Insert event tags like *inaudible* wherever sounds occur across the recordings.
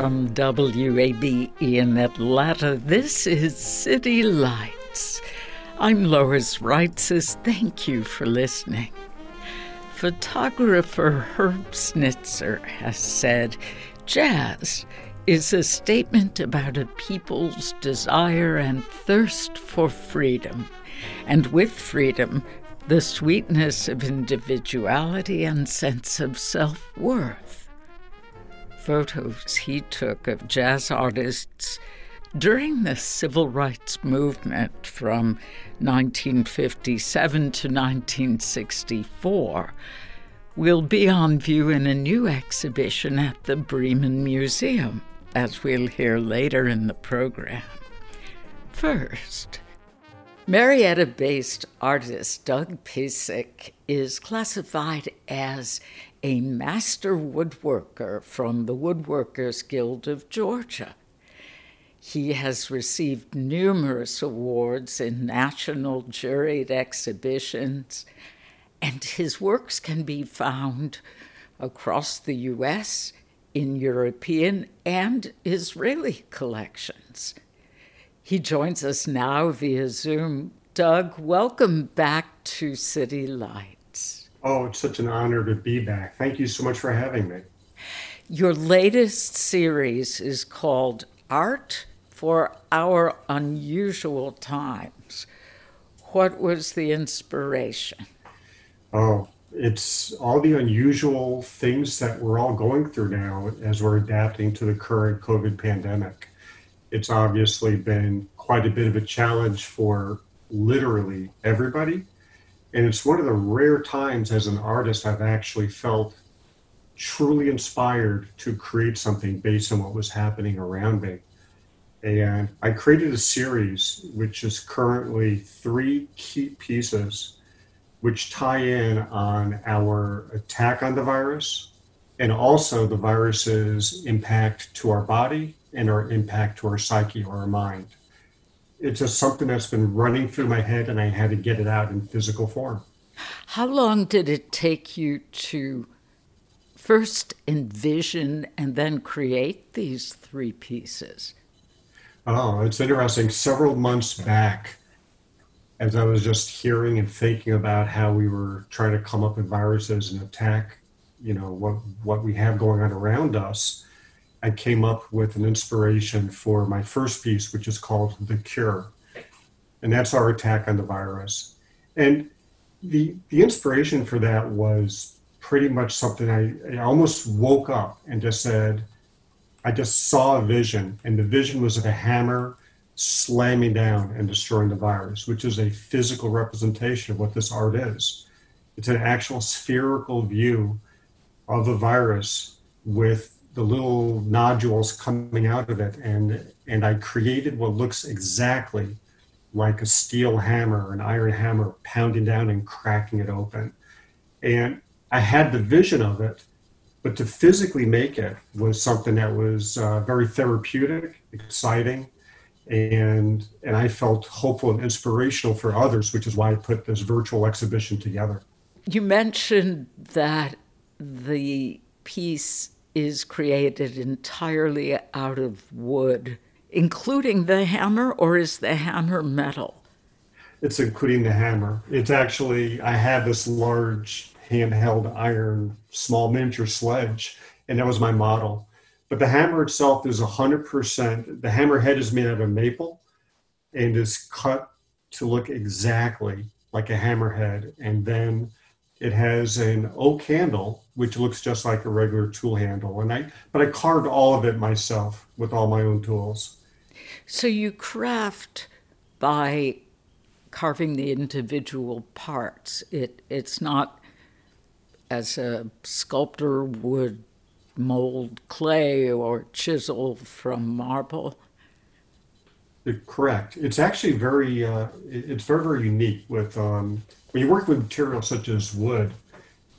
From WABE in Atlanta, this is City Lights. I'm Lois Reitzes. Thank you for listening. Photographer Herb Snitzer has said jazz is a statement about a people's desire and thirst for freedom, and with freedom, the sweetness of individuality and sense of self worth photos he took of jazz artists during the civil rights movement from 1957 to 1964 will be on view in a new exhibition at the Breman Museum, as we'll hear later in the program. First, Marietta based artist Doug Pisek is classified as a master woodworker from the Woodworkers Guild of Georgia. He has received numerous awards in national juried exhibitions, and his works can be found across the U.S., in European and Israeli collections. He joins us now via Zoom. Doug, welcome back to City Lights. Oh, it's such an honor to be back. Thank you so much for having me. Your latest series is called Art for Our Unusual Times. What was the inspiration? Oh, it's all the unusual things that we're all going through now as we're adapting to the current COVID pandemic. It's obviously been quite a bit of a challenge for literally everybody and it's one of the rare times as an artist I've actually felt truly inspired to create something based on what was happening around me. And I created a series which is currently three key pieces which tie in on our attack on the virus and also the virus's impact to our body and our impact to our psyche or our mind it's just something that's been running through my head and I had to get it out in physical form. How long did it take you to first envision and then create these three pieces? Oh, it's interesting. Several months back, as I was just hearing and thinking about how we were trying to come up with viruses and attack, you know, what what we have going on around us, I came up with an inspiration for my first piece, which is called The Cure. And that's our attack on the virus. And the, the inspiration for that was pretty much something I, I almost woke up and just said, I just saw a vision, and the vision was of a hammer slamming down and destroying the virus, which is a physical representation of what this art is. It's an actual spherical view of a virus with the little nodules coming out of it and and I created what looks exactly like a steel hammer, an iron hammer pounding down and cracking it open. And I had the vision of it, but to physically make it was something that was uh, very therapeutic, exciting, and and I felt hopeful and inspirational for others, which is why I put this virtual exhibition together. You mentioned that the piece is created entirely out of wood, including the hammer, or is the hammer metal? It's including the hammer. It's actually, I have this large handheld iron, small miniature sledge, and that was my model. But the hammer itself is 100%, the hammer head is made out of maple and is cut to look exactly like a hammerhead. And then it has an oak handle, which looks just like a regular tool handle. And I, but I carved all of it myself with all my own tools. So you craft by carving the individual parts. It it's not as a sculptor would mold clay or chisel from marble. Correct. It's actually very uh, it's very very unique with um, when you work with materials such as wood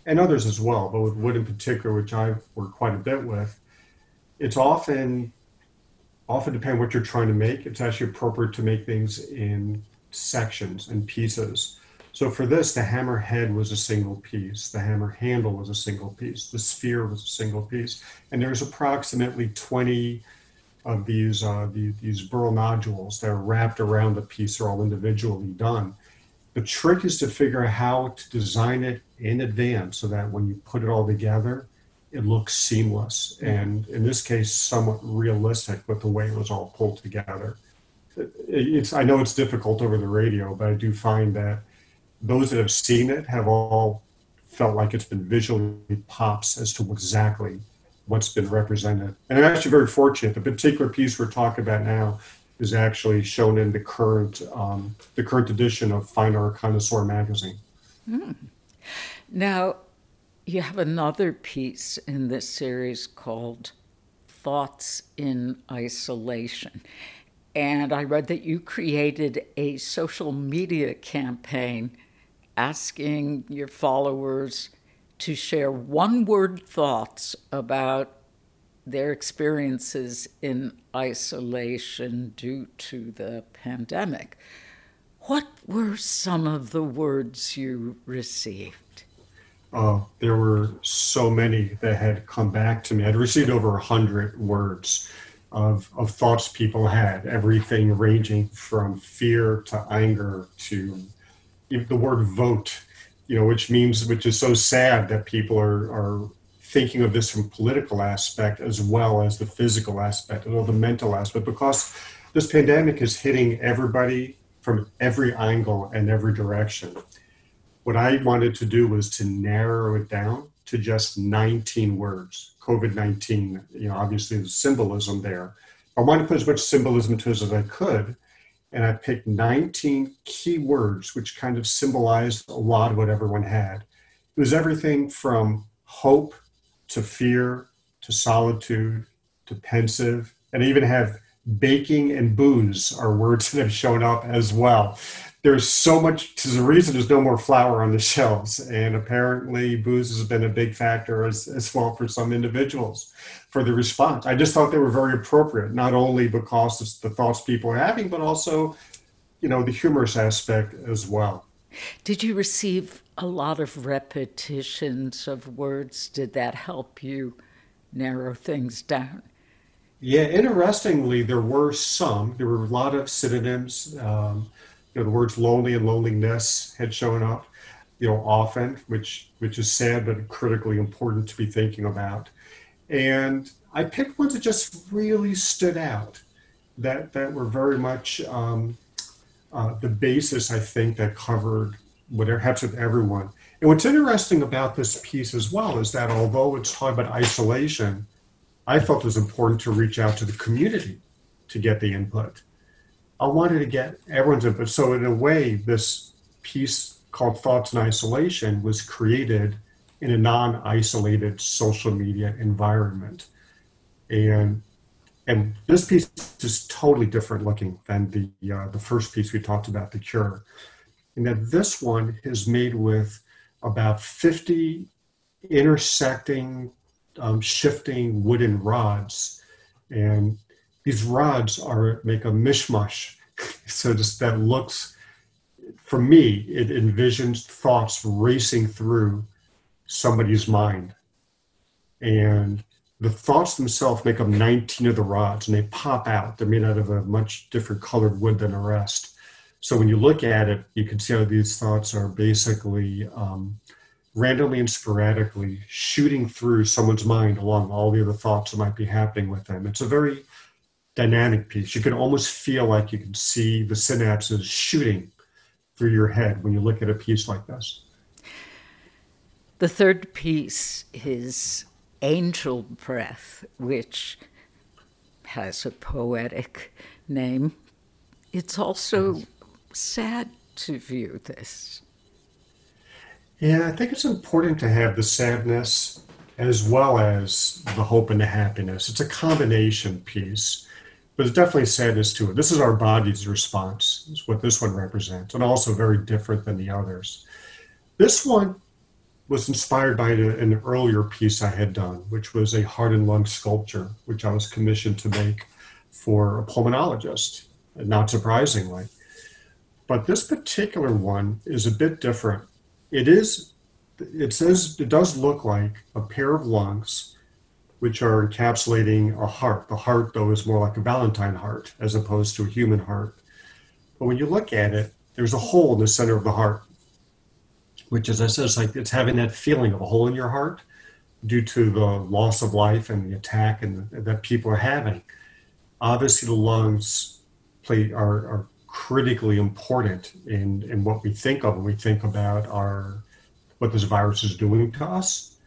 and others as well, but with wood in particular, which I work quite a bit with. It's often often depending what you're trying to make. It's actually appropriate to make things in sections and pieces. So for this, the hammer head was a single piece, the hammer handle was a single piece, the sphere was a single piece, and there's approximately 20 of these uh, these, these burl nodules that are wrapped around the piece are all individually done. The trick is to figure out how to design it in advance so that when you put it all together, it looks seamless and in this case somewhat realistic with the way it was all pulled together. It's I know it's difficult over the radio, but I do find that those that have seen it have all felt like it's been visually pops as to exactly what's been represented. And I'm actually very fortunate. The particular piece we're talking about now is actually shown in the current um, the current edition of Fine Art Connoisseur magazine. Mm. Now, you have another piece in this series called Thoughts in Isolation. And I read that you created a social media campaign asking your followers to share one word thoughts about their experiences in isolation due to the pandemic. What were some of the words you received? Uh, there were so many that had come back to me. I'd received over a hundred words of, of thoughts people had, everything ranging from fear to anger to the word vote you know, which means, which is so sad that people are, are thinking of this from political aspect as well as the physical aspect or the mental aspect, because this pandemic is hitting everybody from every angle and every direction. What I wanted to do was to narrow it down to just 19 words. COVID 19, you know, obviously the symbolism there. I wanted to put as much symbolism to it as I could and I picked 19 key words which kind of symbolized a lot of what everyone had. It was everything from hope to fear to solitude to pensive, and even have baking and booze are words *laughs* that have shown up as well. There's so much there's a reason there's no more flour on the *laughs* shelves and apparently booze has been a big factor as, as well for some individuals for the response. I just thought they were very appropriate not only because it's the thoughts people are having but also you know the humorous aspect as well. Did you receive a lot of repetitions of words. Did that help you narrow things down? Yeah interestingly there were some. There were a lot of synonyms. Um, you know, the words lonely and loneliness had shown up, you know, often, which which is sad but critically important to be thinking about. And I picked ones that just really stood out, that that were very much um, uh, the basis, I think, that covered whatever happens with everyone. And what's interesting about this piece as well is that although it's talking about isolation, I felt it was important to reach out to the community to get the input. I wanted to get everyone's input. So in a way, this piece called Thoughts in Isolation was created in a non-isolated social media environment. And and this piece is totally different looking than the uh, the first piece we talked about, the cure. And that this one is made with about 50 intersecting, um, shifting wooden rods. And these rods are make a mishmash. *laughs* so just that looks, for me, it envisions thoughts racing through somebody's mind. And the thoughts themselves make up 19 of the rods and they pop out. They're made out of a much different colored wood than the rest. So when you look at it, you can see how these thoughts are basically um, randomly and sporadically shooting through someone's mind along all the other thoughts that might be happening with them. It's a very dynamic piece. You can almost feel like you can see the synapses shooting through your head when you look at a piece like this. The third piece is Angel Breath, which has a poetic name. It's also sad to view this. Yeah, I think it's important to have the sadness as well as the hope and the happiness. It's a combination piece, but there's definitely sadness to it. This is our body's response, is what this one represents, and also very different than the others. This one was inspired by an earlier piece I had done, which was a heart and lung sculpture, which I was commissioned to make for a pulmonologist, not surprisingly. But this particular one is a bit different. It is, it says, it does look like a pair of lungs, which are encapsulating a heart. The heart, though, is more like a Valentine heart as opposed to a human heart. But when you look at it, there's a hole in the center of the heart which, as I said, is like it's having that feeling of a hole in your heart due to the loss of life and the attack and that people are having. Obviously, the lungs play are, are critically important in, in what we think of when we think about our what this virus is doing to us.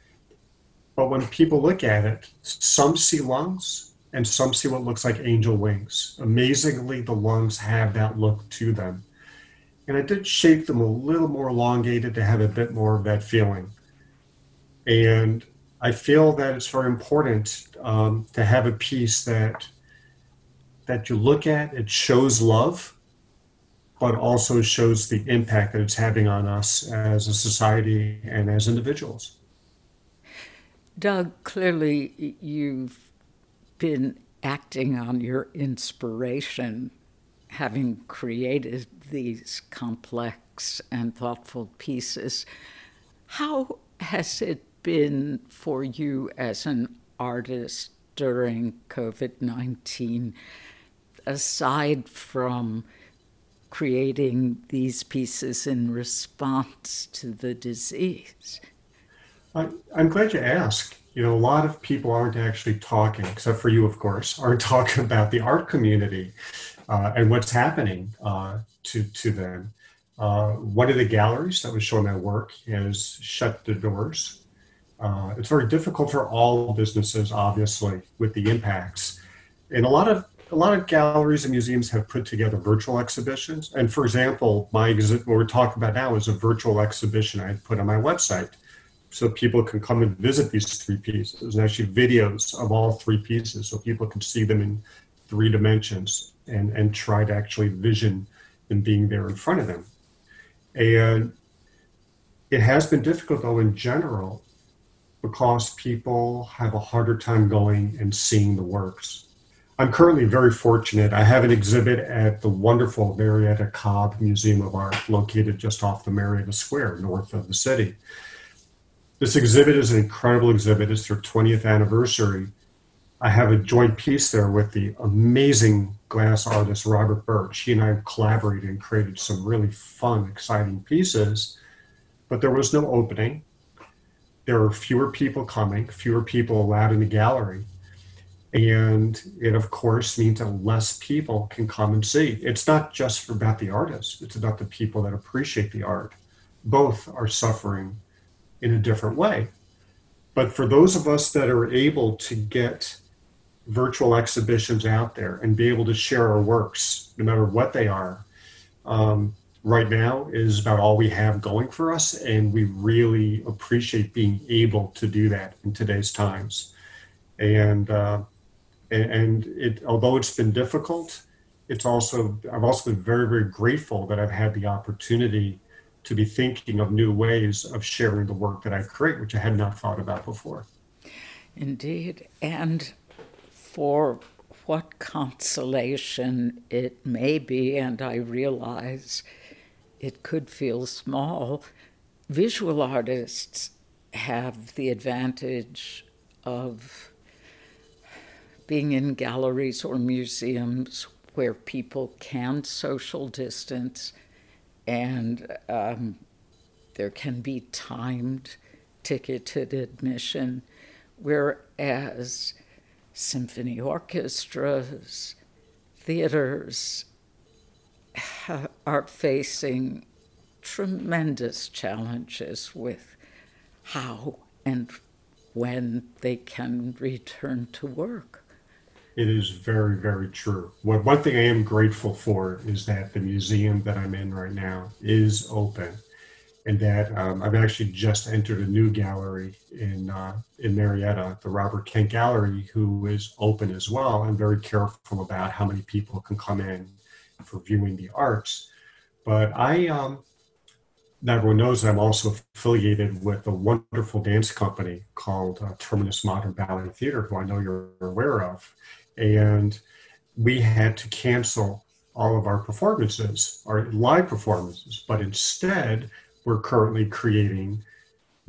But when people look at it, some see lungs and some see what looks like angel wings. Amazingly, the lungs have that look to them. And I did shape them a little more elongated to have a bit more of that feeling. And I feel that it's very important um, to have a piece that that you look at. It shows love, but also shows the impact that it's having on us as a society and as individuals. Doug, clearly you've been acting on your inspiration having created these complex and thoughtful pieces, how has it been for you as an artist during COVID 19, aside from creating these pieces in response to the disease? I, am glad you asked. You know, a lot of people aren't actually talking, except for you, of course, *laughs* aren't talking about the art community uh, and what's happening uh, to, to them. Uh, one of the galleries that was showing my work has shut the doors. Uh, it's very difficult for all businesses, obviously, with the impacts. And a lot of a lot of galleries and museums have put together virtual exhibitions. And for example, my exhibit, what we're talking about now is a virtual exhibition I put on my website so people can come and visit these three pieces and actually videos of all three pieces so people can see them in three dimensions and, and try to actually vision them being there in front of them. And it has been difficult, though, in general, because people have a harder time going and seeing the works. I'm currently very fortunate. I have an exhibit at the wonderful Marietta Cobb Museum of Art, located just off the Marietta Square, north of the city. This exhibit is an incredible exhibit. It's their 20th anniversary. I have a joint piece there with the amazing glass artist Robert Birch. He and I collaborated and created some really fun, exciting pieces, but there was no opening. There were fewer people coming, fewer people allowed in the gallery. And it, of course, means that less people can come and see. It's not just about the artists, it's about the people that appreciate the art. Both are suffering in a different way. But for those of us that are able to get virtual exhibitions out there and be able to share our works, no matter what they are. Um, right now is about all we have going for us, and we really appreciate being able to do that in today's times. And uh, and it, although it's been difficult, it's also I've also been very very grateful that I've had the opportunity to be thinking of new ways of sharing the work that I create, which I had not thought about before. Indeed, and for what consolation it may be, and I realize it could feel small. Visual artists have the advantage of being in galleries or museums where people can social distance and um, there can be timed ticketed admission, whereas symphony orchestras, theaters are facing tremendous challenges with how and when they can return to work. It is very, very true. What one thing I am grateful for is that the museum that I'm in right now is open, and that um, I've actually just entered a new gallery in uh, in Marietta, the Robert Kent Gallery, who is open as well. I'm very careful about how many people can come in for viewing the arts, but I um, everyone knows that I'm also affiliated with a wonderful dance company called uh, Terminus Modern Ballet Theater, who I know you're aware of. And we had to cancel all of our performances, our live performances, but instead, we're currently creating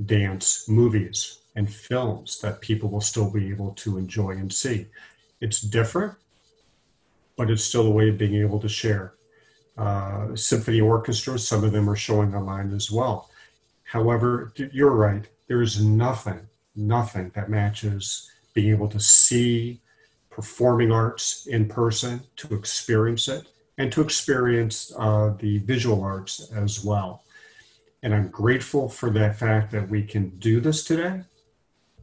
dance movies and films that people will still be able to enjoy and see. It's different, but it's still a way of being able to share uh, symphony orchestras. Some of them are showing online as well. However, you're right. There is nothing, nothing that matches being able to see performing arts in person, to experience it, and to experience uh, the visual arts as well. And I'm grateful for that fact that we can do this today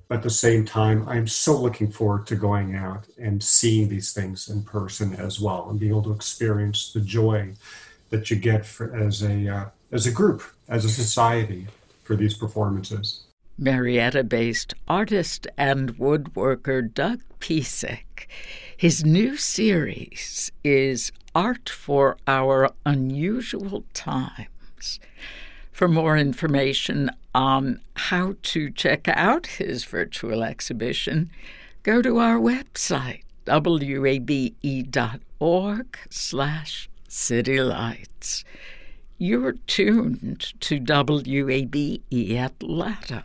But at the same time, I'm so looking forward to going out and seeing these things in person as well, and being able to experience the joy that you get for, as a uh, as a group, as a society, for these performances. Marietta-based artist and woodworker Doug Piesek. His new series is Art for Our Unusual Times. For more information on how to check out his virtual exhibition, go to our website, wabe.org slash citylights. You're tuned to WABE Atlanta.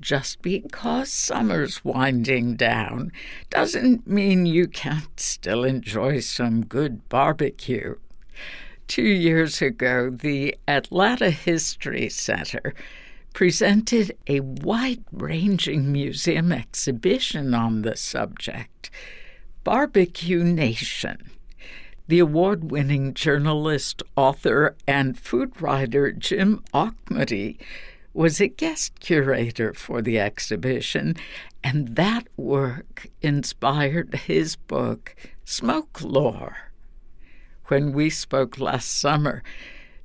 just because summer's winding down doesn't mean you can't still enjoy some good barbecue. Two years ago, the Atlanta History Center presented a wide ranging museum exhibition on the subject Barbecue Nation. The award winning journalist, author, and food writer Jim Auchmuty was a guest curator for the exhibition, and that work inspired his book, Smoke Lore. When we spoke last summer,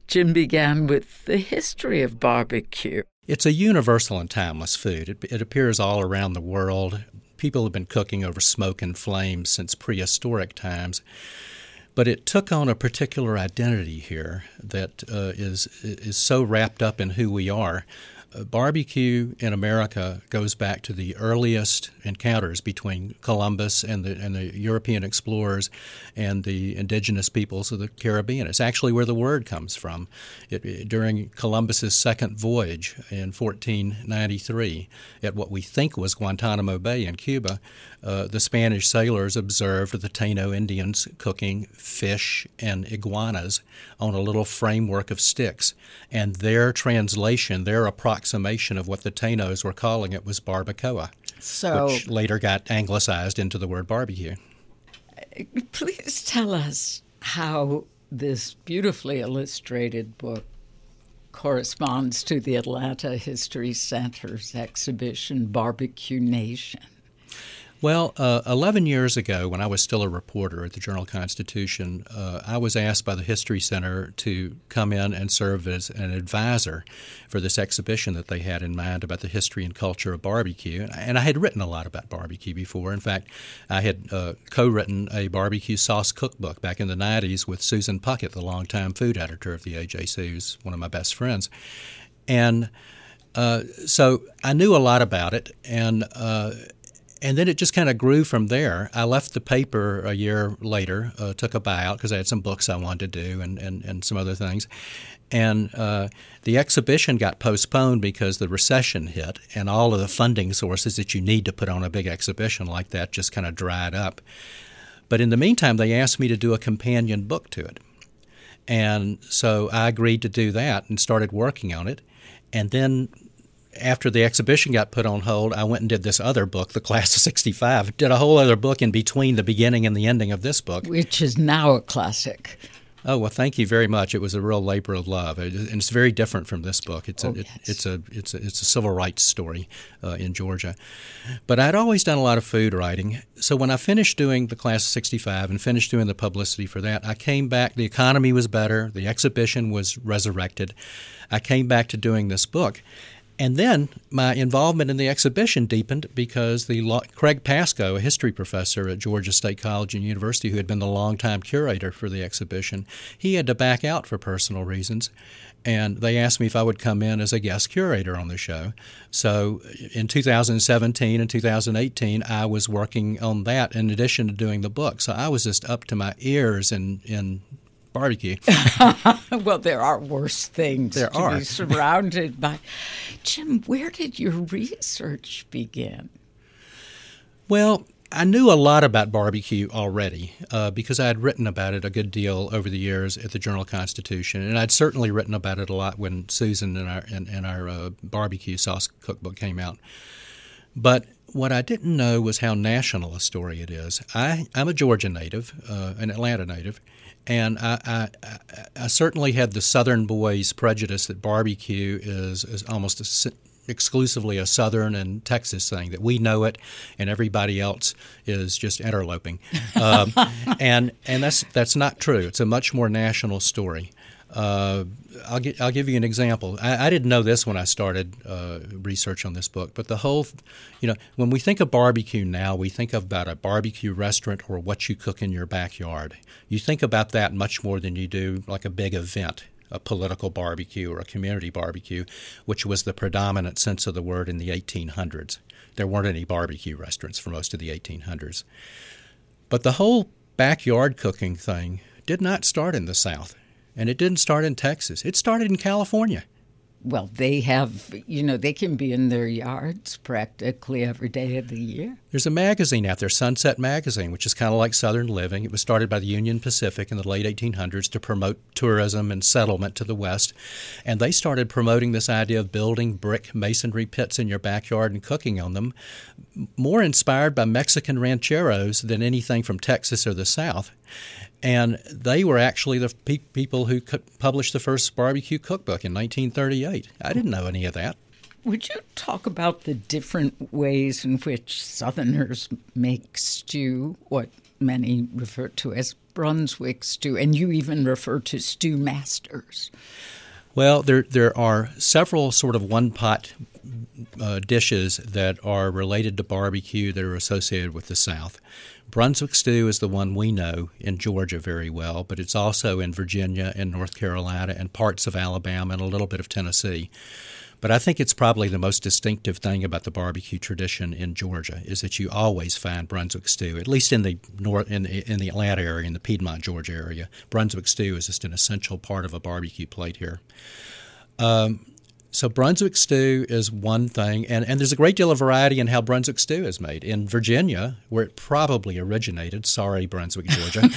Jim began with the history of barbecue. It's a universal and timeless food. It, it, appears all around the world. People have been cooking over smoke and flames since prehistoric times. But it took on a particular identity here that uh, is is so wrapped up in who we are. Barbecue in America goes back to the earliest encounters between Columbus and the and the European explorers and the indigenous peoples of the Caribbean. It's actually where the word comes from. It, it, during Columbus's second voyage in 1493, at what we think was Guantanamo Bay in Cuba, uh, the Spanish sailors observed the Taino Indians cooking fish and iguanas on a little framework of sticks, and their translation, their approximation of what the Tainos were calling it was barbacoa, so, which later got anglicized into the word barbecue. Please tell us how this beautifully illustrated book corresponds to the Atlanta History Center's exhibition Barbecue Nation. Well, uh, 11 years ago, when I was still a reporter at the Journal Constitution, uh, I was asked by the History Center to come in and serve as an advisor for this exhibition that they had in mind about the history and culture of barbecue. And I had written a lot about barbecue before. In fact, I had uh, co written a barbecue sauce cookbook back in the 90s with Susan Puckett, the longtime food editor of the AJC, who's one of my best friends. And uh, so I knew a lot about it, and uh, and then it just kind of grew from there. I left the paper a year later, uh, took a buyout because I had some books I wanted to do and, and, and some other things. And uh, the exhibition got postponed because the recession hit, and all of the funding sources that you need to put on a big exhibition like that just kind of dried up. But in the meantime, they asked me to do a companion book to it. And so I agreed to do that and started working on it. And then after the exhibition got put on hold, I went and did this other book, The Class of 65. Did a whole other book in between the beginning and the ending of this book. Which is now a classic. Oh well, thank you very much. It was a real labor of love, and it's very different from this book. It's a oh, yes. it's a it's a it's a civil rights story uh, in Georgia. But I'd always done a lot of food writing, so when I finished doing the class of '65 and finished doing the publicity for that, I came back. The economy was better. The exhibition was resurrected. I came back to doing this book, and then my involvement in the exhibition deepened because the Craig Pascoe, a history professor at Georgia State College and University, who had been the longtime curator for the exhibition, he had to back out for personal reasons. And they asked me if I would come in as a guest curator on the show. So uh, in 2017 and 2018, I was working on that in addition to doing the book. So I was just up to my ears in, in barbecue. *laughs* well, there are worse things there to are. be *laughs* surrounded by. Jim, where did your research begin? Well, I knew a lot about barbecue already uh, because I had written about it a good deal over the years at the Journal Constitution, and I'd certainly written about it a lot when Susan and our and, and our uh, barbecue sauce cookbook came out. But what I didn't know was how national a story it is. I, I'm a Georgia native, uh, an Atlanta native, and I, I, I, certainly had the Southern boys prejudice that barbecue is, is almost a, exclusively a Southern and Texas thing that we know it, and everybody else is just interloping, *laughs* um, and and that's that's not true. It's a much more national story. I'll, get, I'll give you an example. I, I didn't know this when I started uh, research on this book, but the whole, you know, when we think of barbecue now, we think about a barbecue restaurant or what you cook in your backyard. You think about that much more than you do like a big event, a political barbecue or a community barbecue, which was the predominant sense of the word in the 1800s. There weren't any barbecue restaurants for most of the 1800s. But the whole backyard cooking thing did not start in the South. And it didn't start in Texas, it started in California well, they have, you know, they can be in their yards practically every day of the year. There's a magazine out there, Sunset Magazine, which is kind of like Southern Living. It was started by the Union Pacific in the late 1800s to promote tourism and settlement to the West. And they started promoting this idea of building brick masonry pits in your backyard and cooking on them, more inspired by Mexican rancheros than anything from Texas or the South and they were actually the pe- people who published the first barbecue cookbook in 1938. I didn't know any of that. Would you talk about the different ways in which Southerners make stew, what many refer to as Brunswick stew, and you even refer to stew masters? Well, there there are several sort of one pot uh, dishes that are related to barbecue that are associated with the South. Brunswick stew is the one we know in Georgia very well, but it's also in Virginia and North Carolina and parts of Alabama and a little bit of Tennessee. But I think it's probably the most distinctive thing about the barbecue tradition in Georgia is that you always find Brunswick stew, at least in the north in the, in the Atlanta area, in the Piedmont, Georgia area. Brunswick stew is just an essential part of a barbecue plate here. Um, so Brunswick stew is one thing, and, and there's a great deal of variety in how Brunswick stew is made. In Virginia, where it probably originated, sorry, Brunswick, Georgia,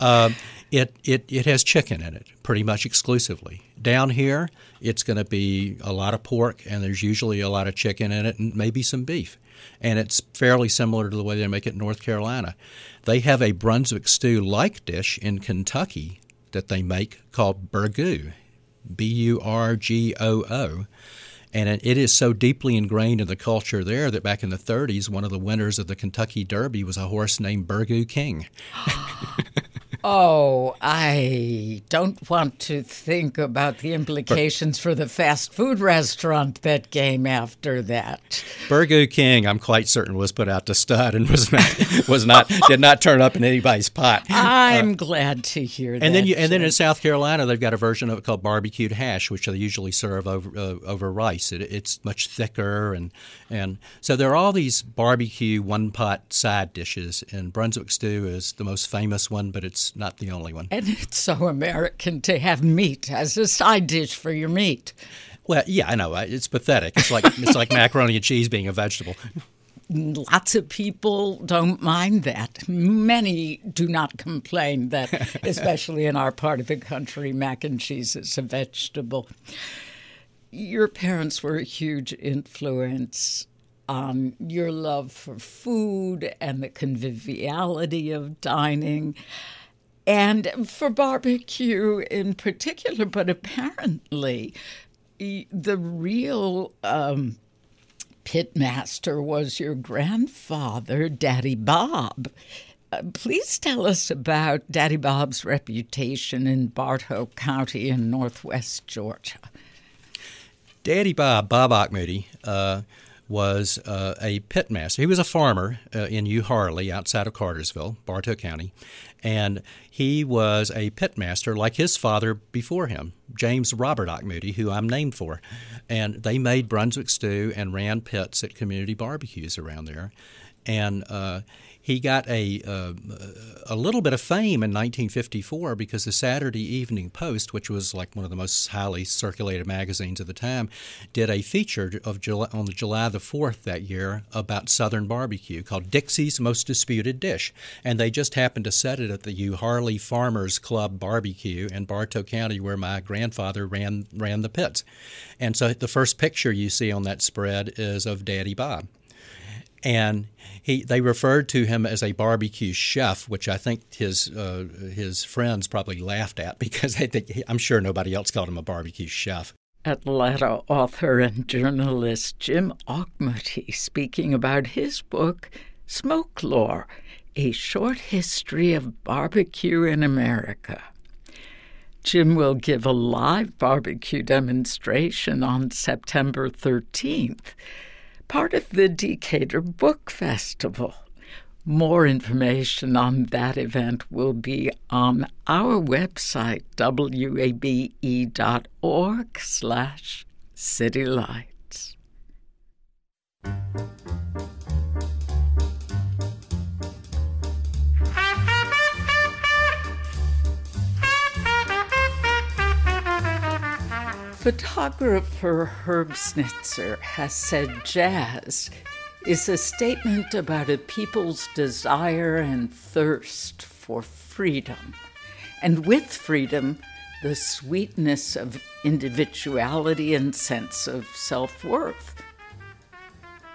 uh, *laughs* it, it, it has chicken in it pretty much exclusively. Down here, it's going to be a lot of pork, and there's usually a lot of chicken in it, and maybe some beef. And it's fairly similar to the way they make it in North Carolina. They have a Brunswick stew like dish in Kentucky that they make called burgoo B U R G O O. And it is so deeply ingrained in the culture there that back in the 30s, one of the winners of the Kentucky Derby was a horse named Burgoo King. *gasps* *laughs* Oh, I don't want to think about the implications for the fast food restaurant that came after that. Burgoo King, I'm quite certain, was put out to stud and was not was not did not turn up in anybody's pot. *laughs* I'm uh, glad to hear and that. And then you, and then in South Carolina, they've got a version of it called barbecued hash, which they usually serve over uh, over rice. It, it's much thicker and and so there are all these barbecue one pot side dishes, and Brunswick stew is the most famous one, but it's not the only one. And it's so American to have meat as a side dish for your meat. Well, yeah, I know. It's pathetic. It's like it's like macaroni and cheese being a vegetable. Lots of people don't mind that. Many do not complain that, *laughs* especially in our part of the country, mac and cheese is a vegetable. Your parents were a huge influence on your love for food and the conviviality of dining and for barbecue in particular, but apparently the real um, pitmaster was your grandfather, Daddy Bob. Uh, please tell us about Daddy Bob's reputation in Bartow County in northwest Georgia. Daddy Bob, Bob Auchmuty, uh, was uh, a pitmaster. He was a farmer uh, in Euharlee outside of Cartersville, Bartow County, and he was a pitmaster like his father before him, James Robert Auchmuty, who I'm named for. And they made Brunswick stew and ran pits at community barbecues around there. And uh, he got a uh, a little bit of fame in 1954 because the Saturday Evening Post, which was like one of the most highly circulated magazines of the time, did a feature of July, on July the 4th that year about Southern barbecue called Dixie's Most Disputed Dish, and they just happened to set it at the Euharlee Farmers Club barbecue in Bartow County, where my grandfather ran ran the pits, and so the first picture you see on that spread is of Daddy Bob and he they referred to him as a barbecue chef, which I think his uh, his friends probably laughed at *laughs* because think I'm sure nobody else called him a barbecue chef. Atlanta author and journalist Jim Auchmuty speaking about his book Smoke Lore: A Short History of Barbecue in America. Jim will give a live barbecue demonstration on September 13th part of the Decatur Book Festival. More information on that event will be on our website, wabe.org slash citylights. Photographer Herb Snitzer has said jazz is a statement about a people's desire and thirst for freedom, and with freedom, the sweetness of individuality and sense of self worth.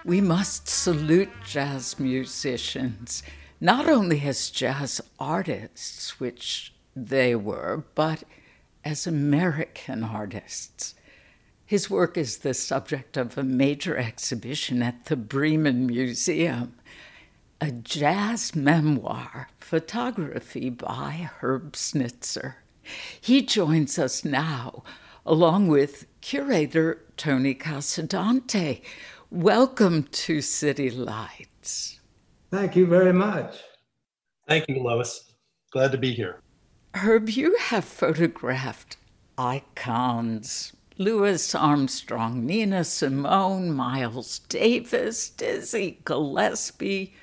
We must salute jazz musicians, not only as jazz artists, which they were, but as American artists. His work is the subject of a major exhibition at the Breman Museum, a jazz memoir, photography by Herb Snitzer. He joins us now, along with curator Tony Casadante. Welcome to City Lights. Thank you very much. Thank you, Lois. Glad to be here. Herb, you have photographed icons Louis Armstrong, Nina Simone, Miles Davis, Dizzy Gillespie,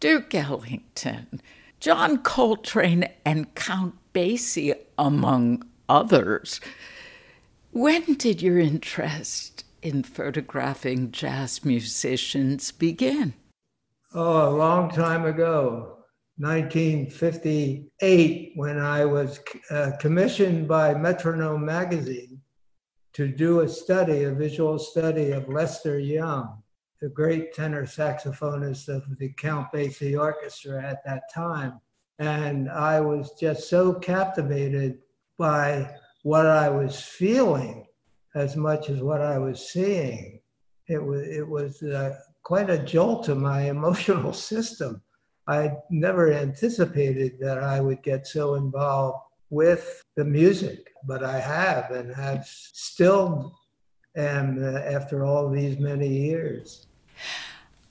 Duke Ellington, John Coltrane, and Count Basie, among others. When did your interest in photographing jazz musicians begin? Oh, a long time ago. 1958 when I was uh, commissioned by Metronome magazine to do a study, a visual study of Lester Young, the great tenor saxophonist of the Count Basie Orchestra at that time. And I was just so captivated by what I was feeling as much as what I was seeing. It was, it was uh, quite a jolt to my *laughs* emotional system. I never anticipated that I would get so involved with the music, but I have and have still am uh, after all these many years.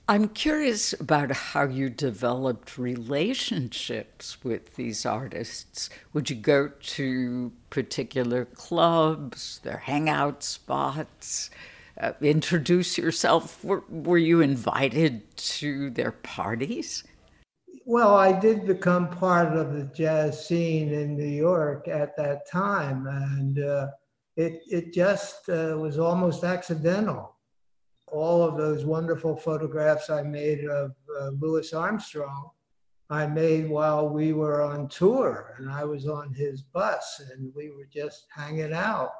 I'm curious about how you developed relationships with these artists. Would you go to particular clubs, their hangout spots, uh, introduce yourself? Were, were you invited to their parties? Well, I did become part of the jazz scene in New York at that time, and uh, it, it just uh, was almost accidental all of those wonderful photographs I made of uh, Louis Armstrong, I made while we were on tour and I was on his bus and we were just hanging out.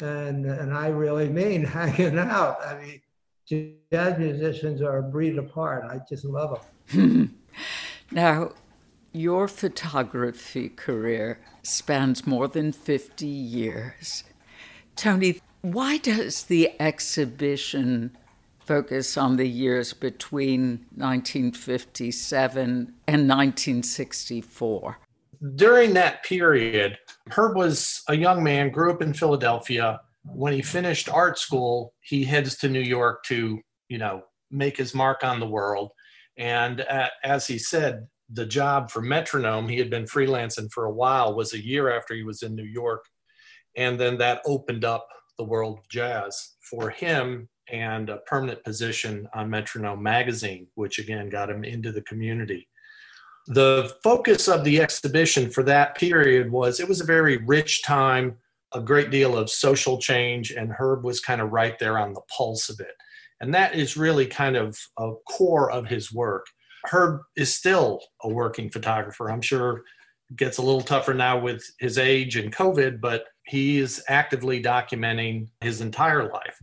And, and I really mean *laughs* hanging out. I mean, jazz musicians are a breed apart. I just love them. *laughs* now, your photography career spans more than 50 years. Tony, why does the exhibition focus on the years between 1957 and 1964? During that period, Herb was a young man, grew up in Philadelphia. When he finished art school, he heads to New York to, you know, make his mark on the world. And uh, as he said, the job for Metronome, he had been freelancing for a while, was a year after he was in New York. And then that opened up the world of jazz for him and a permanent position on Metronome magazine, which again got him into the community. The focus of the exhibition for that period was it was a very rich time, a great deal of social change, and Herb was kind of right there on the pulse of it. And that is really kind of a core of his work. Herb is still a working photographer. I'm sure gets a little tougher now with his age and COVID, but he is actively documenting his entire life.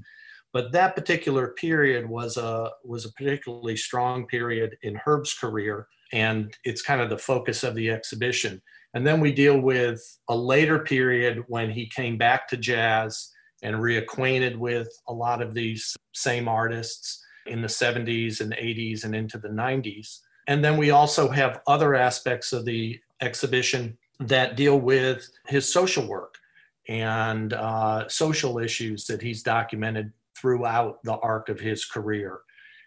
But that particular period was a was a particularly strong period in Herb's career, and it's kind of the focus of the exhibition. And then we deal with a later period when he came back to jazz and reacquainted with a lot of these same artists in the 70s and 80s and into the 90s. And then we also have other aspects of the exhibition that deal with his social work and uh, social issues that he's documented throughout the arc of his career.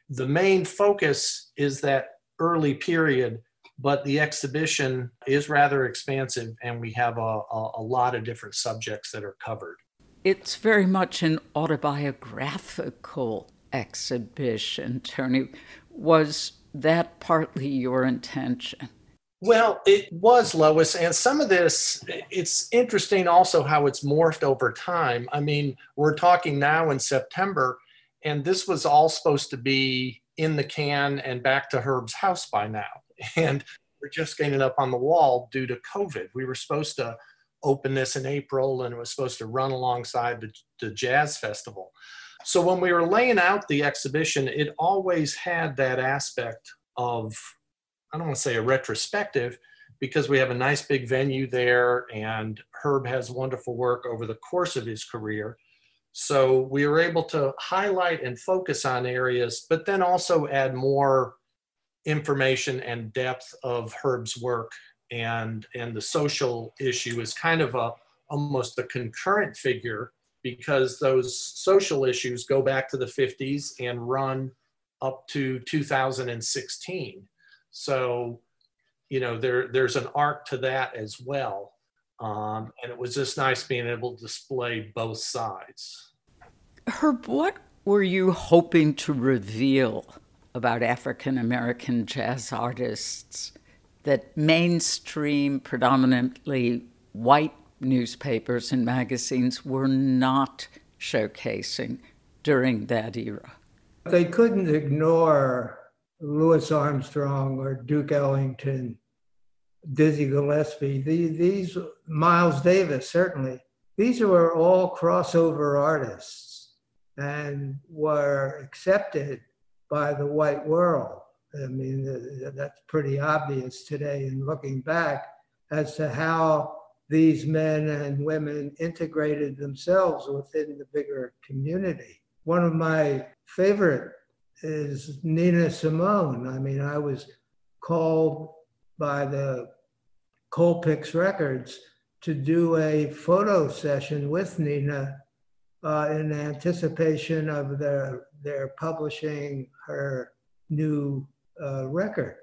The main focus is that early period, but the exhibition is rather expansive and we have a, a, a lot of different subjects that are covered. It's very much an autobiographical exhibition, Tony. Was that partly your intention? Well, it was Lois, and some of this, it's interesting also how it's morphed over time. I mean, we're talking now in September, and this was all supposed to be in the can and back to Herb's house by now. *laughs* And we're just getting up on the wall due to COVID. We were supposed to open this in April, and it was supposed to run alongside the, the jazz festival. So when we were laying out the exhibition, it always had that aspect of I don't want to say a retrospective because we have a nice big venue there and Herb has wonderful work over the course of his career. So we were able to highlight and focus on areas, but then also add more information and depth of Herb's work. And, and the social issue is kind of a almost a concurrent figure because those social issues go back to the 50s and run up to 2016. So, you know, there there's an arc to that as well. Um, and it was just nice being able to display both sides. Herb, what were you hoping to reveal about African American jazz artists that mainstream, predominantly white newspapers and magazines were not showcasing during that era? They couldn't ignore Louis Armstrong or Duke Ellington, Dizzy Gillespie, these, these Miles Davis, certainly, these were all crossover artists and were accepted by the white world. I mean, that's pretty obvious today in looking back as to how these men and women integrated themselves within the bigger community. One of my favorite is Nina Simone. I mean, I was called by the Colpix Records to do a photo session with Nina uh, in anticipation of their, their publishing her new uh, record.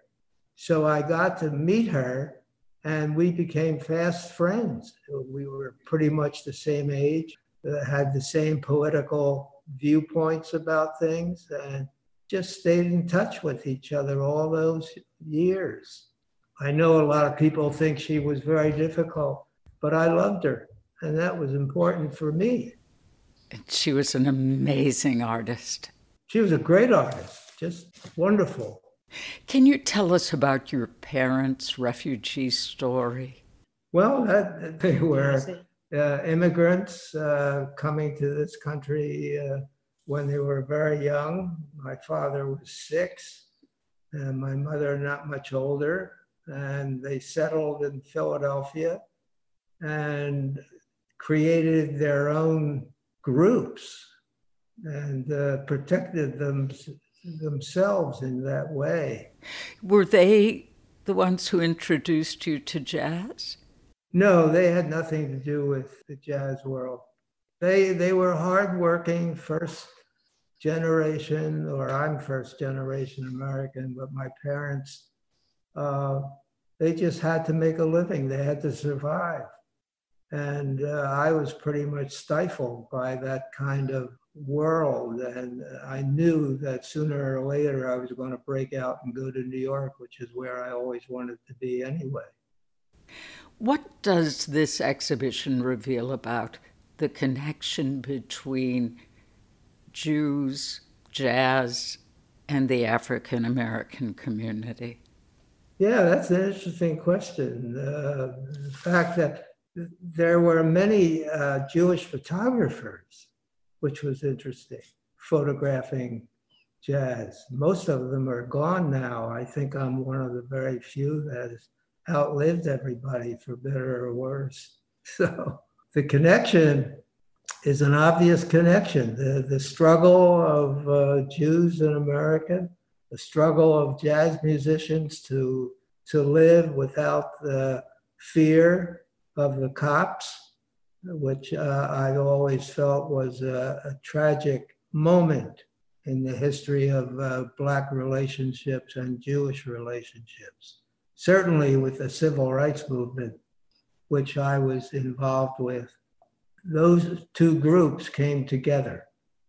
So I got to meet her and we became fast friends. We were pretty much the same age, uh, had the same political viewpoints about things, and just stayed in touch with each other all those years. I know a lot of people think she was very difficult, but I loved her, and that was important for me. She was an amazing artist. She was a great artist, just wonderful. Can you tell us about your parents' refugee story? Well, that, they were uh, immigrants uh, coming to this country uh, when they were very young. My father was six, and my mother not much older, and they settled in Philadelphia and created their own groups and uh, protected them themselves in that way. Were they the ones who introduced you to jazz? No, they had nothing to do with the jazz world. They they were hardworking first generation, or I'm first generation American, but my parents, uh, they just had to make a living. They had to survive, and uh, I was pretty much stifled by that kind of world. And I knew that sooner or later I was going to break out and go to New York, which is where I always wanted to be anyway. What does this exhibition reveal about the connection between Jews, jazz, and the African American community? Yeah, that's an interesting question. Uh, the fact that there were many uh, Jewish photographers which was interesting, photographing jazz. Most of them are gone now. I think I'm one of the very few that has outlived everybody, for better or worse. *laughs* So the connection is an obvious connection. The, the struggle of uh, Jews in America, the struggle of jazz musicians to, to live without the fear of the cops which uh, I've always felt was a, a, tragic moment in the history of uh, Black relationships and Jewish relationships. Certainly with the civil rights movement, which I was involved with. Those two groups came together.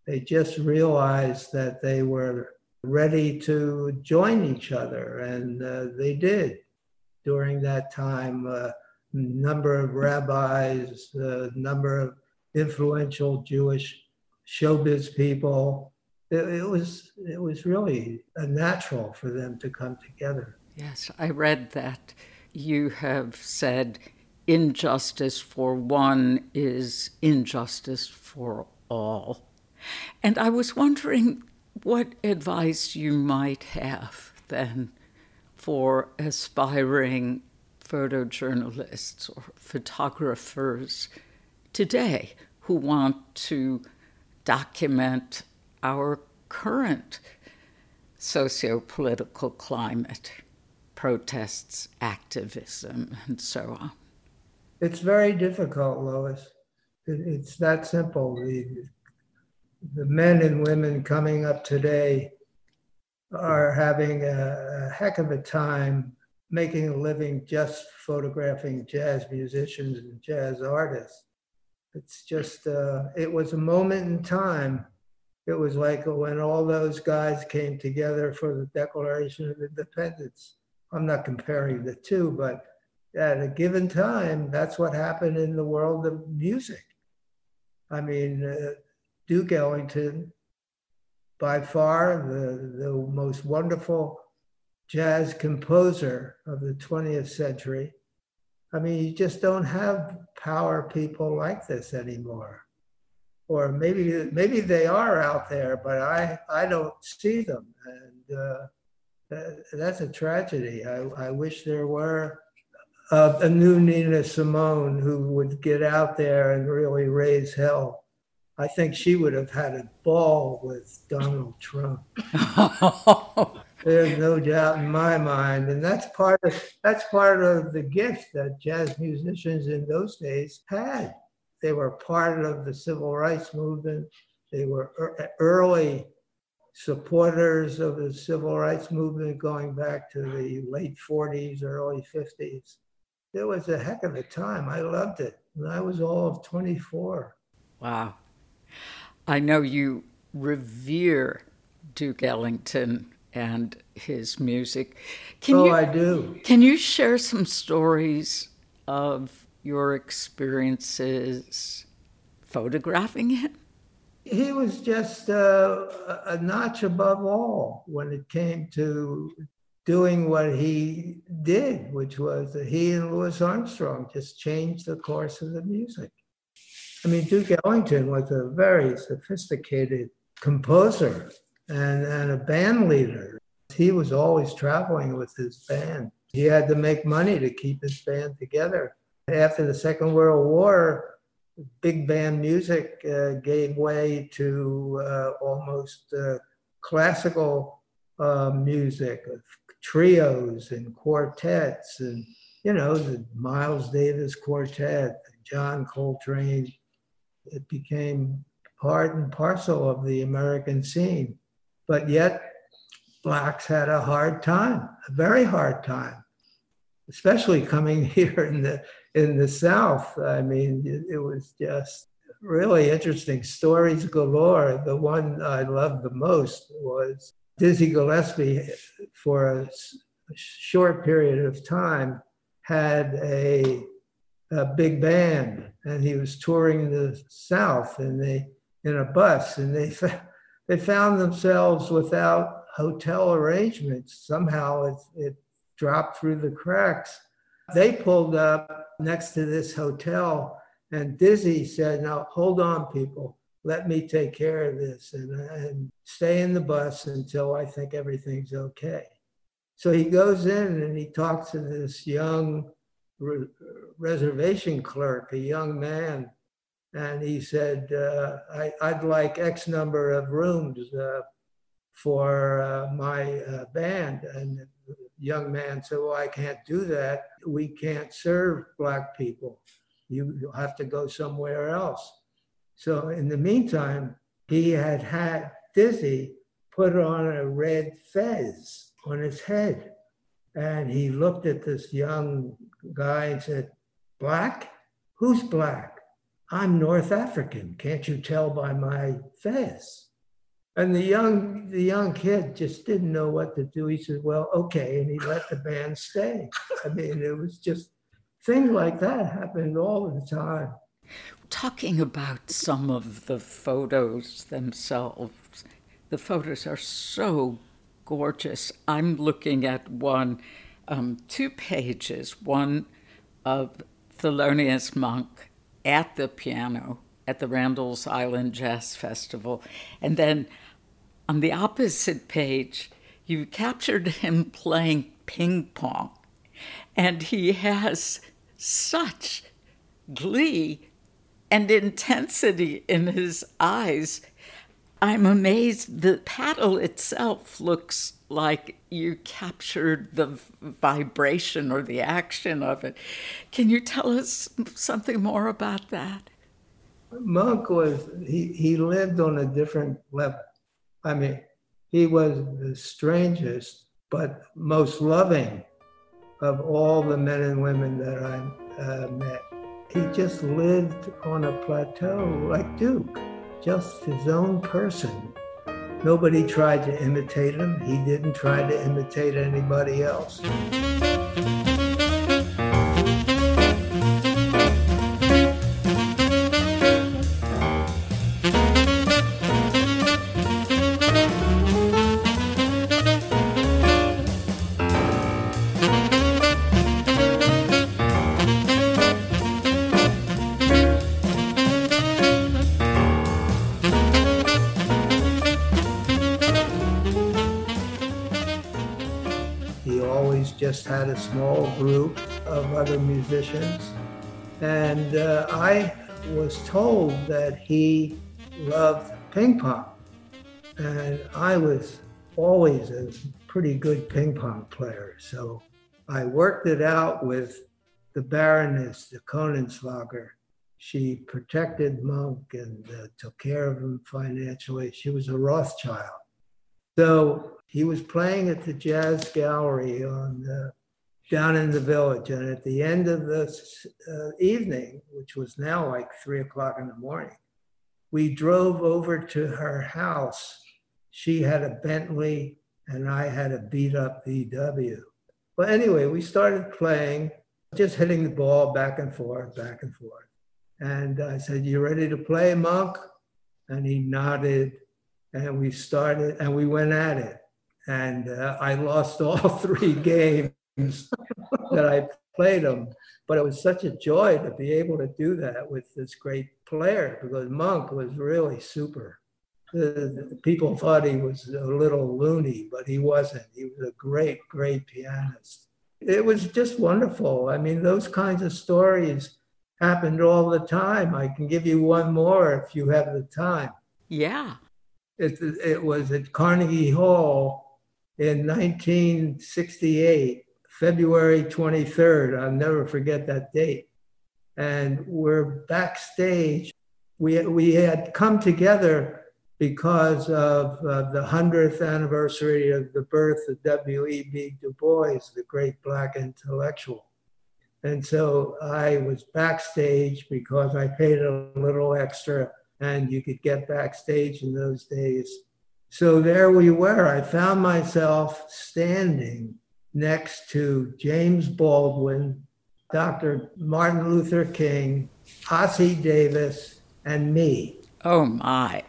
They just realized that they were ready to join each other, and uh, they did during that time. Number of rabbis, the number of influential Jewish showbiz people. It, it, was it was really a natural for them to come together. Yes, I read that you have said injustice for one is injustice for all. And I was wondering what advice you might have then for aspiring photojournalists or photographers today who want to document our current socio political climate, protests, activism, and so on? It's very difficult, Lois. It's that simple. The, the men and women coming up today are having a, a heck of a time making a living just photographing jazz musicians and jazz artists. It's just, uh, it was a moment in time. It was like when all those guys came together for the Declaration of Independence. I'm not comparing the two, but at a given time, that's what happened in the world of music. I mean, uh, Duke Ellington, by far the, the most wonderful jazz composer of the 20th century. I mean, you just don't have power people like this anymore. Or maybe maybe they are out there, but I, I don't see them. And uh, that's a tragedy. I, I wish there were a new Nina Simone who would get out there and really raise hell. I think she would have had a ball with Donald Trump. *laughs* There's no doubt in my mind, and that's part of that's part of the gift that jazz musicians in those days had. They were part of the civil rights movement. They were er, early supporters of the civil rights movement going back to the late 40s, early 50s. It was a heck of a time. I loved it. And I was all of 24. Wow. I know you revere Duke Ellington and his music. Can oh, you, I do. Can you share some stories of your experiences photographing him? He was just uh, a notch above all when it came to doing what he did, which was that he and Louis Armstrong just changed the course of the music. I mean, Duke Ellington was a very sophisticated composer and, and a band leader. He was always traveling with his band. He had to make money to keep his band together. After the Second World War, big band music uh, gave way to uh, almost uh, classical uh, music, trios and quartets, and you know the Miles Davis Quartet, John Coltrane. It became part and parcel of the American scene, but yet blacks had a hard time, a very hard time, especially coming *laughs* here in the in the South. I mean, it, it was just really interesting stories galore. The one I loved the most was Dizzy Gillespie, for a, short period of time, had a, a big band, and he was touring the South, and they in a bus, and they *laughs* they found themselves without hotel arrangements. Somehow it, it dropped through the cracks. They pulled up next to this hotel, and Dizzy said, "Now hold on, people let me take care of this and, and stay in the bus until I think everything's okay. So he goes in and he talks to this young re- reservation clerk, a young man, and he said, uh, I, would like X number of rooms uh, for uh, my uh, band. And the young man said, Well, I can't do that. We can't serve Black people. You, you'll have to go somewhere else. So in the meantime, he had had Dizzy put on a red fez on his head. And he looked at this young guy and said, Black? Who's black? I'm North African. Can't you tell by my fez? And the young, the young kid just didn't know what to do. He said, Well, okay. And he let the band stay. I mean, it was just things like that happened all the time talking about some of the photos themselves, the photos are so gorgeous. I'm looking at one, um, two pages, one of Thelonious Monk at the piano at the Randall's Island Jazz Festival. And then on the opposite page, you captured him playing ping pong. And he has such glee and intensity in his eyes. I'm amazed. The paddle itself looks like you captured the vibration or the action of it. Can you tell us something more about that? Monk was, he, he lived on a different level. I mean, he was the strangest but most loving of all the men and women that I uh, met. He just lived on a plateau like Duke, just his own person. Nobody tried to imitate him. He didn't try to imitate anybody else. Other musicians. And uh, I was told that he loved ping pong. And I was always a pretty good ping pong player. So I worked it out with the Baroness, the Koenigswarter. She protected Monk and uh, took care of him financially. She was a Rothschild. So he was playing at the Jazz Gallery on the, down in the village. And at the end of the uh, evening, which was now like three o'clock in the morning, we drove over to her house. She had a Bentley and I had a beat up VW. But anyway, we started playing just hitting the ball back and forth, back and forth. And I said, You ready to play, Monk? And he nodded, and we started, and we went at it. And uh, I lost all *laughs* three games that I played them. But it was such a joy to be able to do that with this great player because Monk was really super. The, the people thought he was a little loony, but he wasn't. He was a great, great pianist it was just wonderful. I mean, those kinds of stories happened all the time. I can give you one more if you have the time. Yeah. It, it was at Carnegie Hall in 1968, February 23rd. I'll never forget that date. And we're backstage. We, we had come together because of uh, the 100th anniversary of the birth of W.E.B. Du Bois, the great Black intellectual. And so I was backstage because I paid a little extra and you could get backstage in those days. So there we were. I found myself standing next to James Baldwin, Dr. Martin Luther King, Ossie Davis, and me. Oh my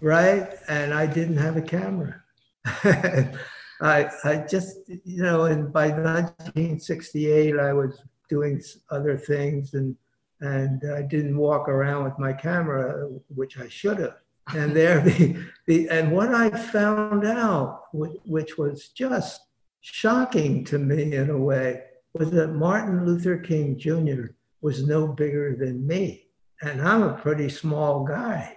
right? And I didn't have a camera. *laughs* I, I just, you know, and by 1968, I was doing other things and, and I didn't walk around with my camera, which I should have. And there, *laughs* the, the, and what I found out, which was just shocking to me in a way, was that Martin Luther King Jr. was no bigger than me. And I'm a pretty small guy.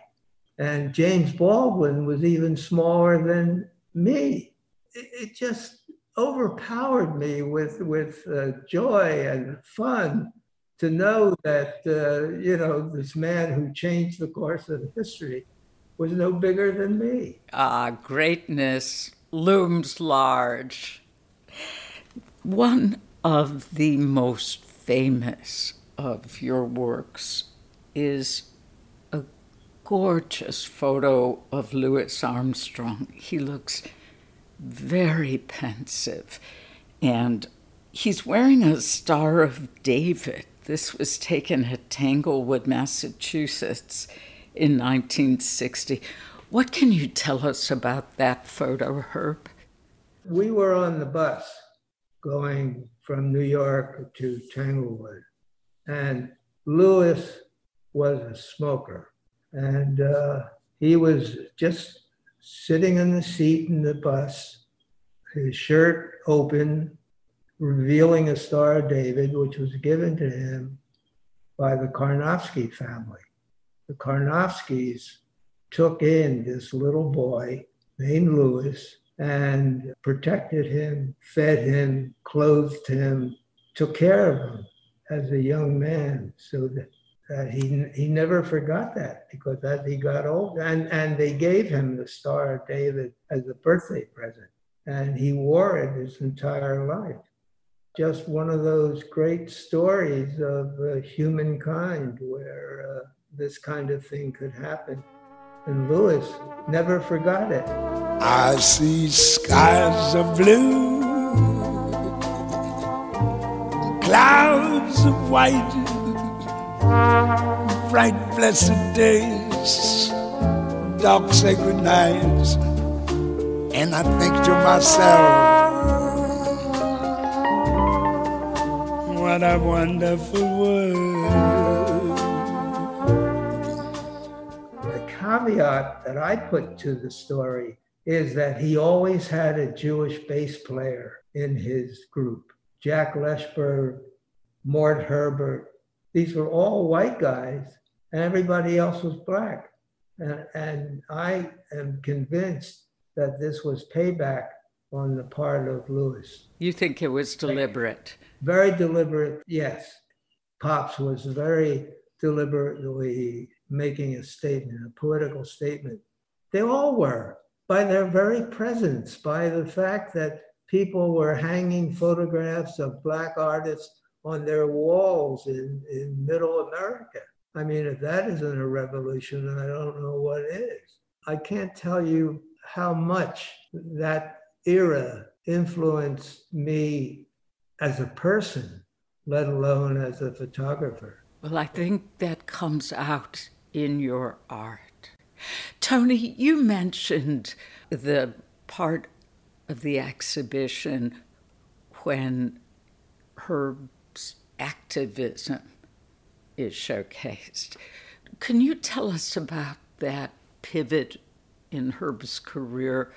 And James Baldwin was even smaller than me. It, it just overpowered me with, with uh, joy and fun to know that, uh, you know, this man who changed the course of history was no bigger than me. Ah, greatness looms large. One of the most famous of your works is a gorgeous photo of Louis Armstrong. He looks very pensive, and he's wearing a Star of David. This was taken at Tanglewood, Massachusetts in 1960. What can you tell us about that photo, Herb? We were on the bus going from New York to Tanglewood, and Louis was a smoker. And uh, he was just sitting in the seat in the bus, his shirt open, revealing a Star of David, which was given to him by the Karnofsky family. The Karnofskys took in this little boy named Louis and protected him, fed him, clothed him, took care of him as a young man so that uh, he he never forgot that because as he got old, and and they gave him the Star of David as a birthday present, and he wore it his entire life. Just one of those great stories of uh, humankind where uh, this kind of thing could happen. And Louis never forgot it. I see skies of blue, clouds of white bright, blessed days, dark, sacred nights, and I think to myself, what a wonderful world. Caveat that I put to the story is that he always had a Jewish bass player in his group. Jack Lesberg Mort Herbert. These were all white guys, and everybody else was black. And, and I am convinced that this was payback on the part of Louis. You think it was deliberate? Very deliberate, yes. Pops was very deliberately making a statement, a political statement. They all were, by their very presence, by the fact that people were hanging photographs of Black artists on their walls in, in middle America. I mean, if that isn't a revolution, I don't know what is. I can't tell you how much that era influenced me as a person, let alone as a photographer. Well, I think that comes out in your art. Tony, you mentioned the part of the exhibition when Herb's activism is showcased. Can you tell us about that pivot in Herb's career,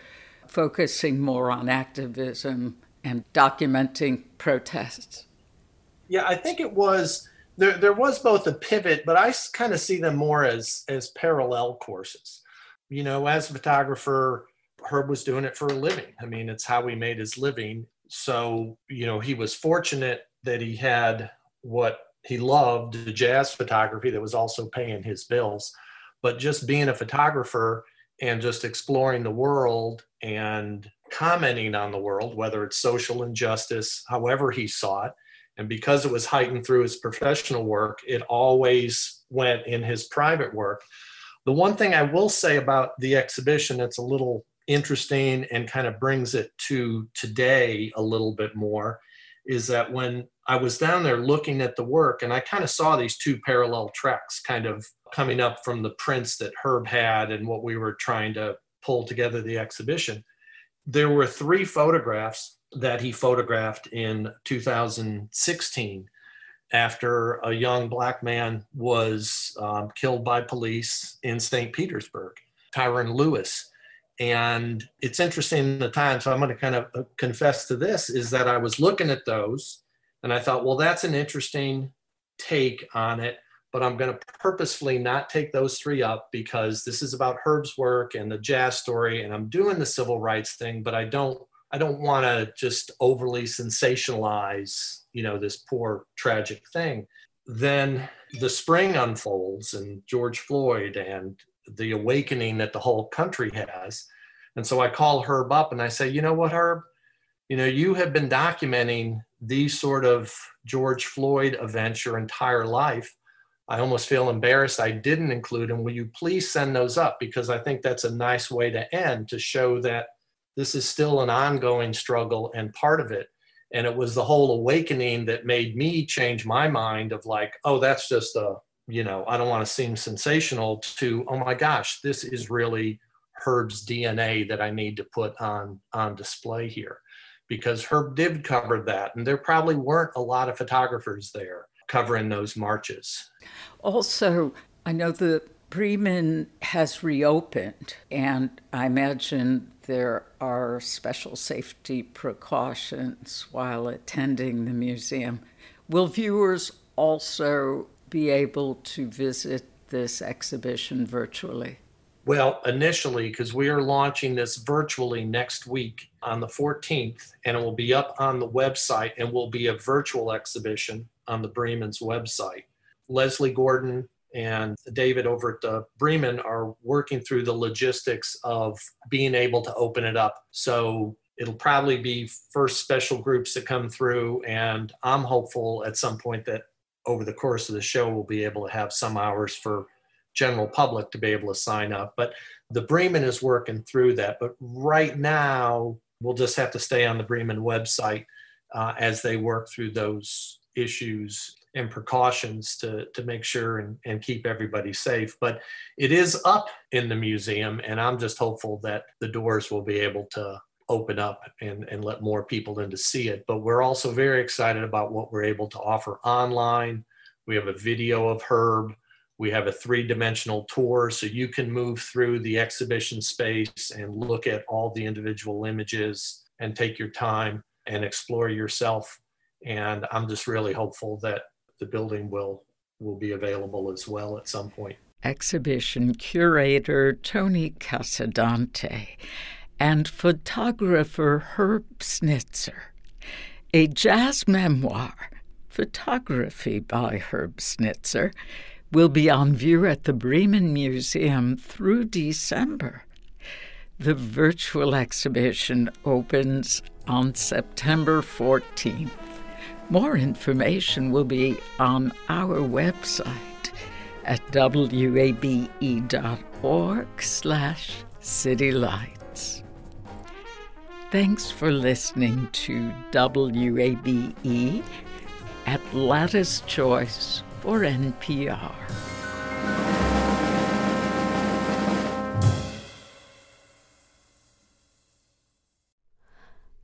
focusing more on activism and documenting protests? Yeah, I think it was there. There was both a pivot, but I kind of see them more as as parallel courses. You know, as a photographer, Herb was doing it for a living. I mean, it's how he made his living. So, you know, he was fortunate that he had what he loved, the jazz photography that was also paying his bills. But just being a photographer and just exploring the world and commenting on the world, whether it's social injustice, however he saw it. And because it was heightened through his professional work, it always went in his private work. The one thing I will say about the exhibition that's a little interesting and kind of brings it to today a little bit more is that when I was down there looking at the work, and I kind of saw these two parallel tracks kind of coming up from the prints that Herb had and what we were trying to pull together the exhibition. There were three photographs that he photographed in 2016 after a young black man was um, killed by police in St. Petersburg, Tyron Lewis. And it's interesting in the time, so I'm going to kind of uh, confess to this is that I was looking at those and I thought, well, that's an interesting take on it, but I'm going to purposefully not take those three up because this is about Herb's work and the jazz story, and I'm doing the civil rights thing, but I don't I don't want to just overly sensationalize, you know, this poor tragic thing. Then the spring unfolds and George Floyd and the awakening that the whole country has. And so I call Herb up and I say, you know what, Herb? You know, you have been documenting these sort of George Floyd events your entire life. I almost feel embarrassed I didn't include them. Will you please send those up? Because I think that's a nice way to end to show that this is still an ongoing struggle and part of it. And it was the whole awakening that made me change my mind of like, oh, that's just a you know, I don't want to seem sensational to, oh my gosh, this is really Herb's DNA that I need to put on on display here. Because Herb did cover that, and there probably weren't a lot of photographers there covering those marches. Also, I know the Breman has reopened, and I imagine there are special safety precautions while attending the museum. Will viewers also be able to visit this exhibition virtually? Well, initially, because we are launching this virtually next week on the 14th, and it will be up on the website and will be a virtual exhibition on the Breman's website. Leslie Gordon and David over at the Breman are working through the logistics of being able to open it up. So it'll probably be first special groups that come through, and I'm hopeful at some point that over the course of the show, we'll be able to have some hours for general public to be able to sign up. But the Breman is working through that. But right now, we'll just have to stay on the Breman website uh, as they work through those issues and precautions to, to make sure and, and keep everybody safe. But it is up in the museum, and I'm just hopeful that the doors will be able to open up and, and let more people in to see it. But we're also very excited about what we're able to offer online. We have a video of Herb. We have a three dimensional tour, so you can move through the exhibition space and look at all the individual images and take your time and explore yourself And I'm just really hopeful that the building will will be available as well at some point. Exhibition curator Tony Casadante and photographer Herb Snitzer. A jazz memoir, photography by Herb Snitzer, will be on view at the Breman Museum through December. The virtual exhibition opens on September 14th. More information will be on our website at wabe.org slash citylights. Thanks for listening to WABE Atlanta's Choice for NPR.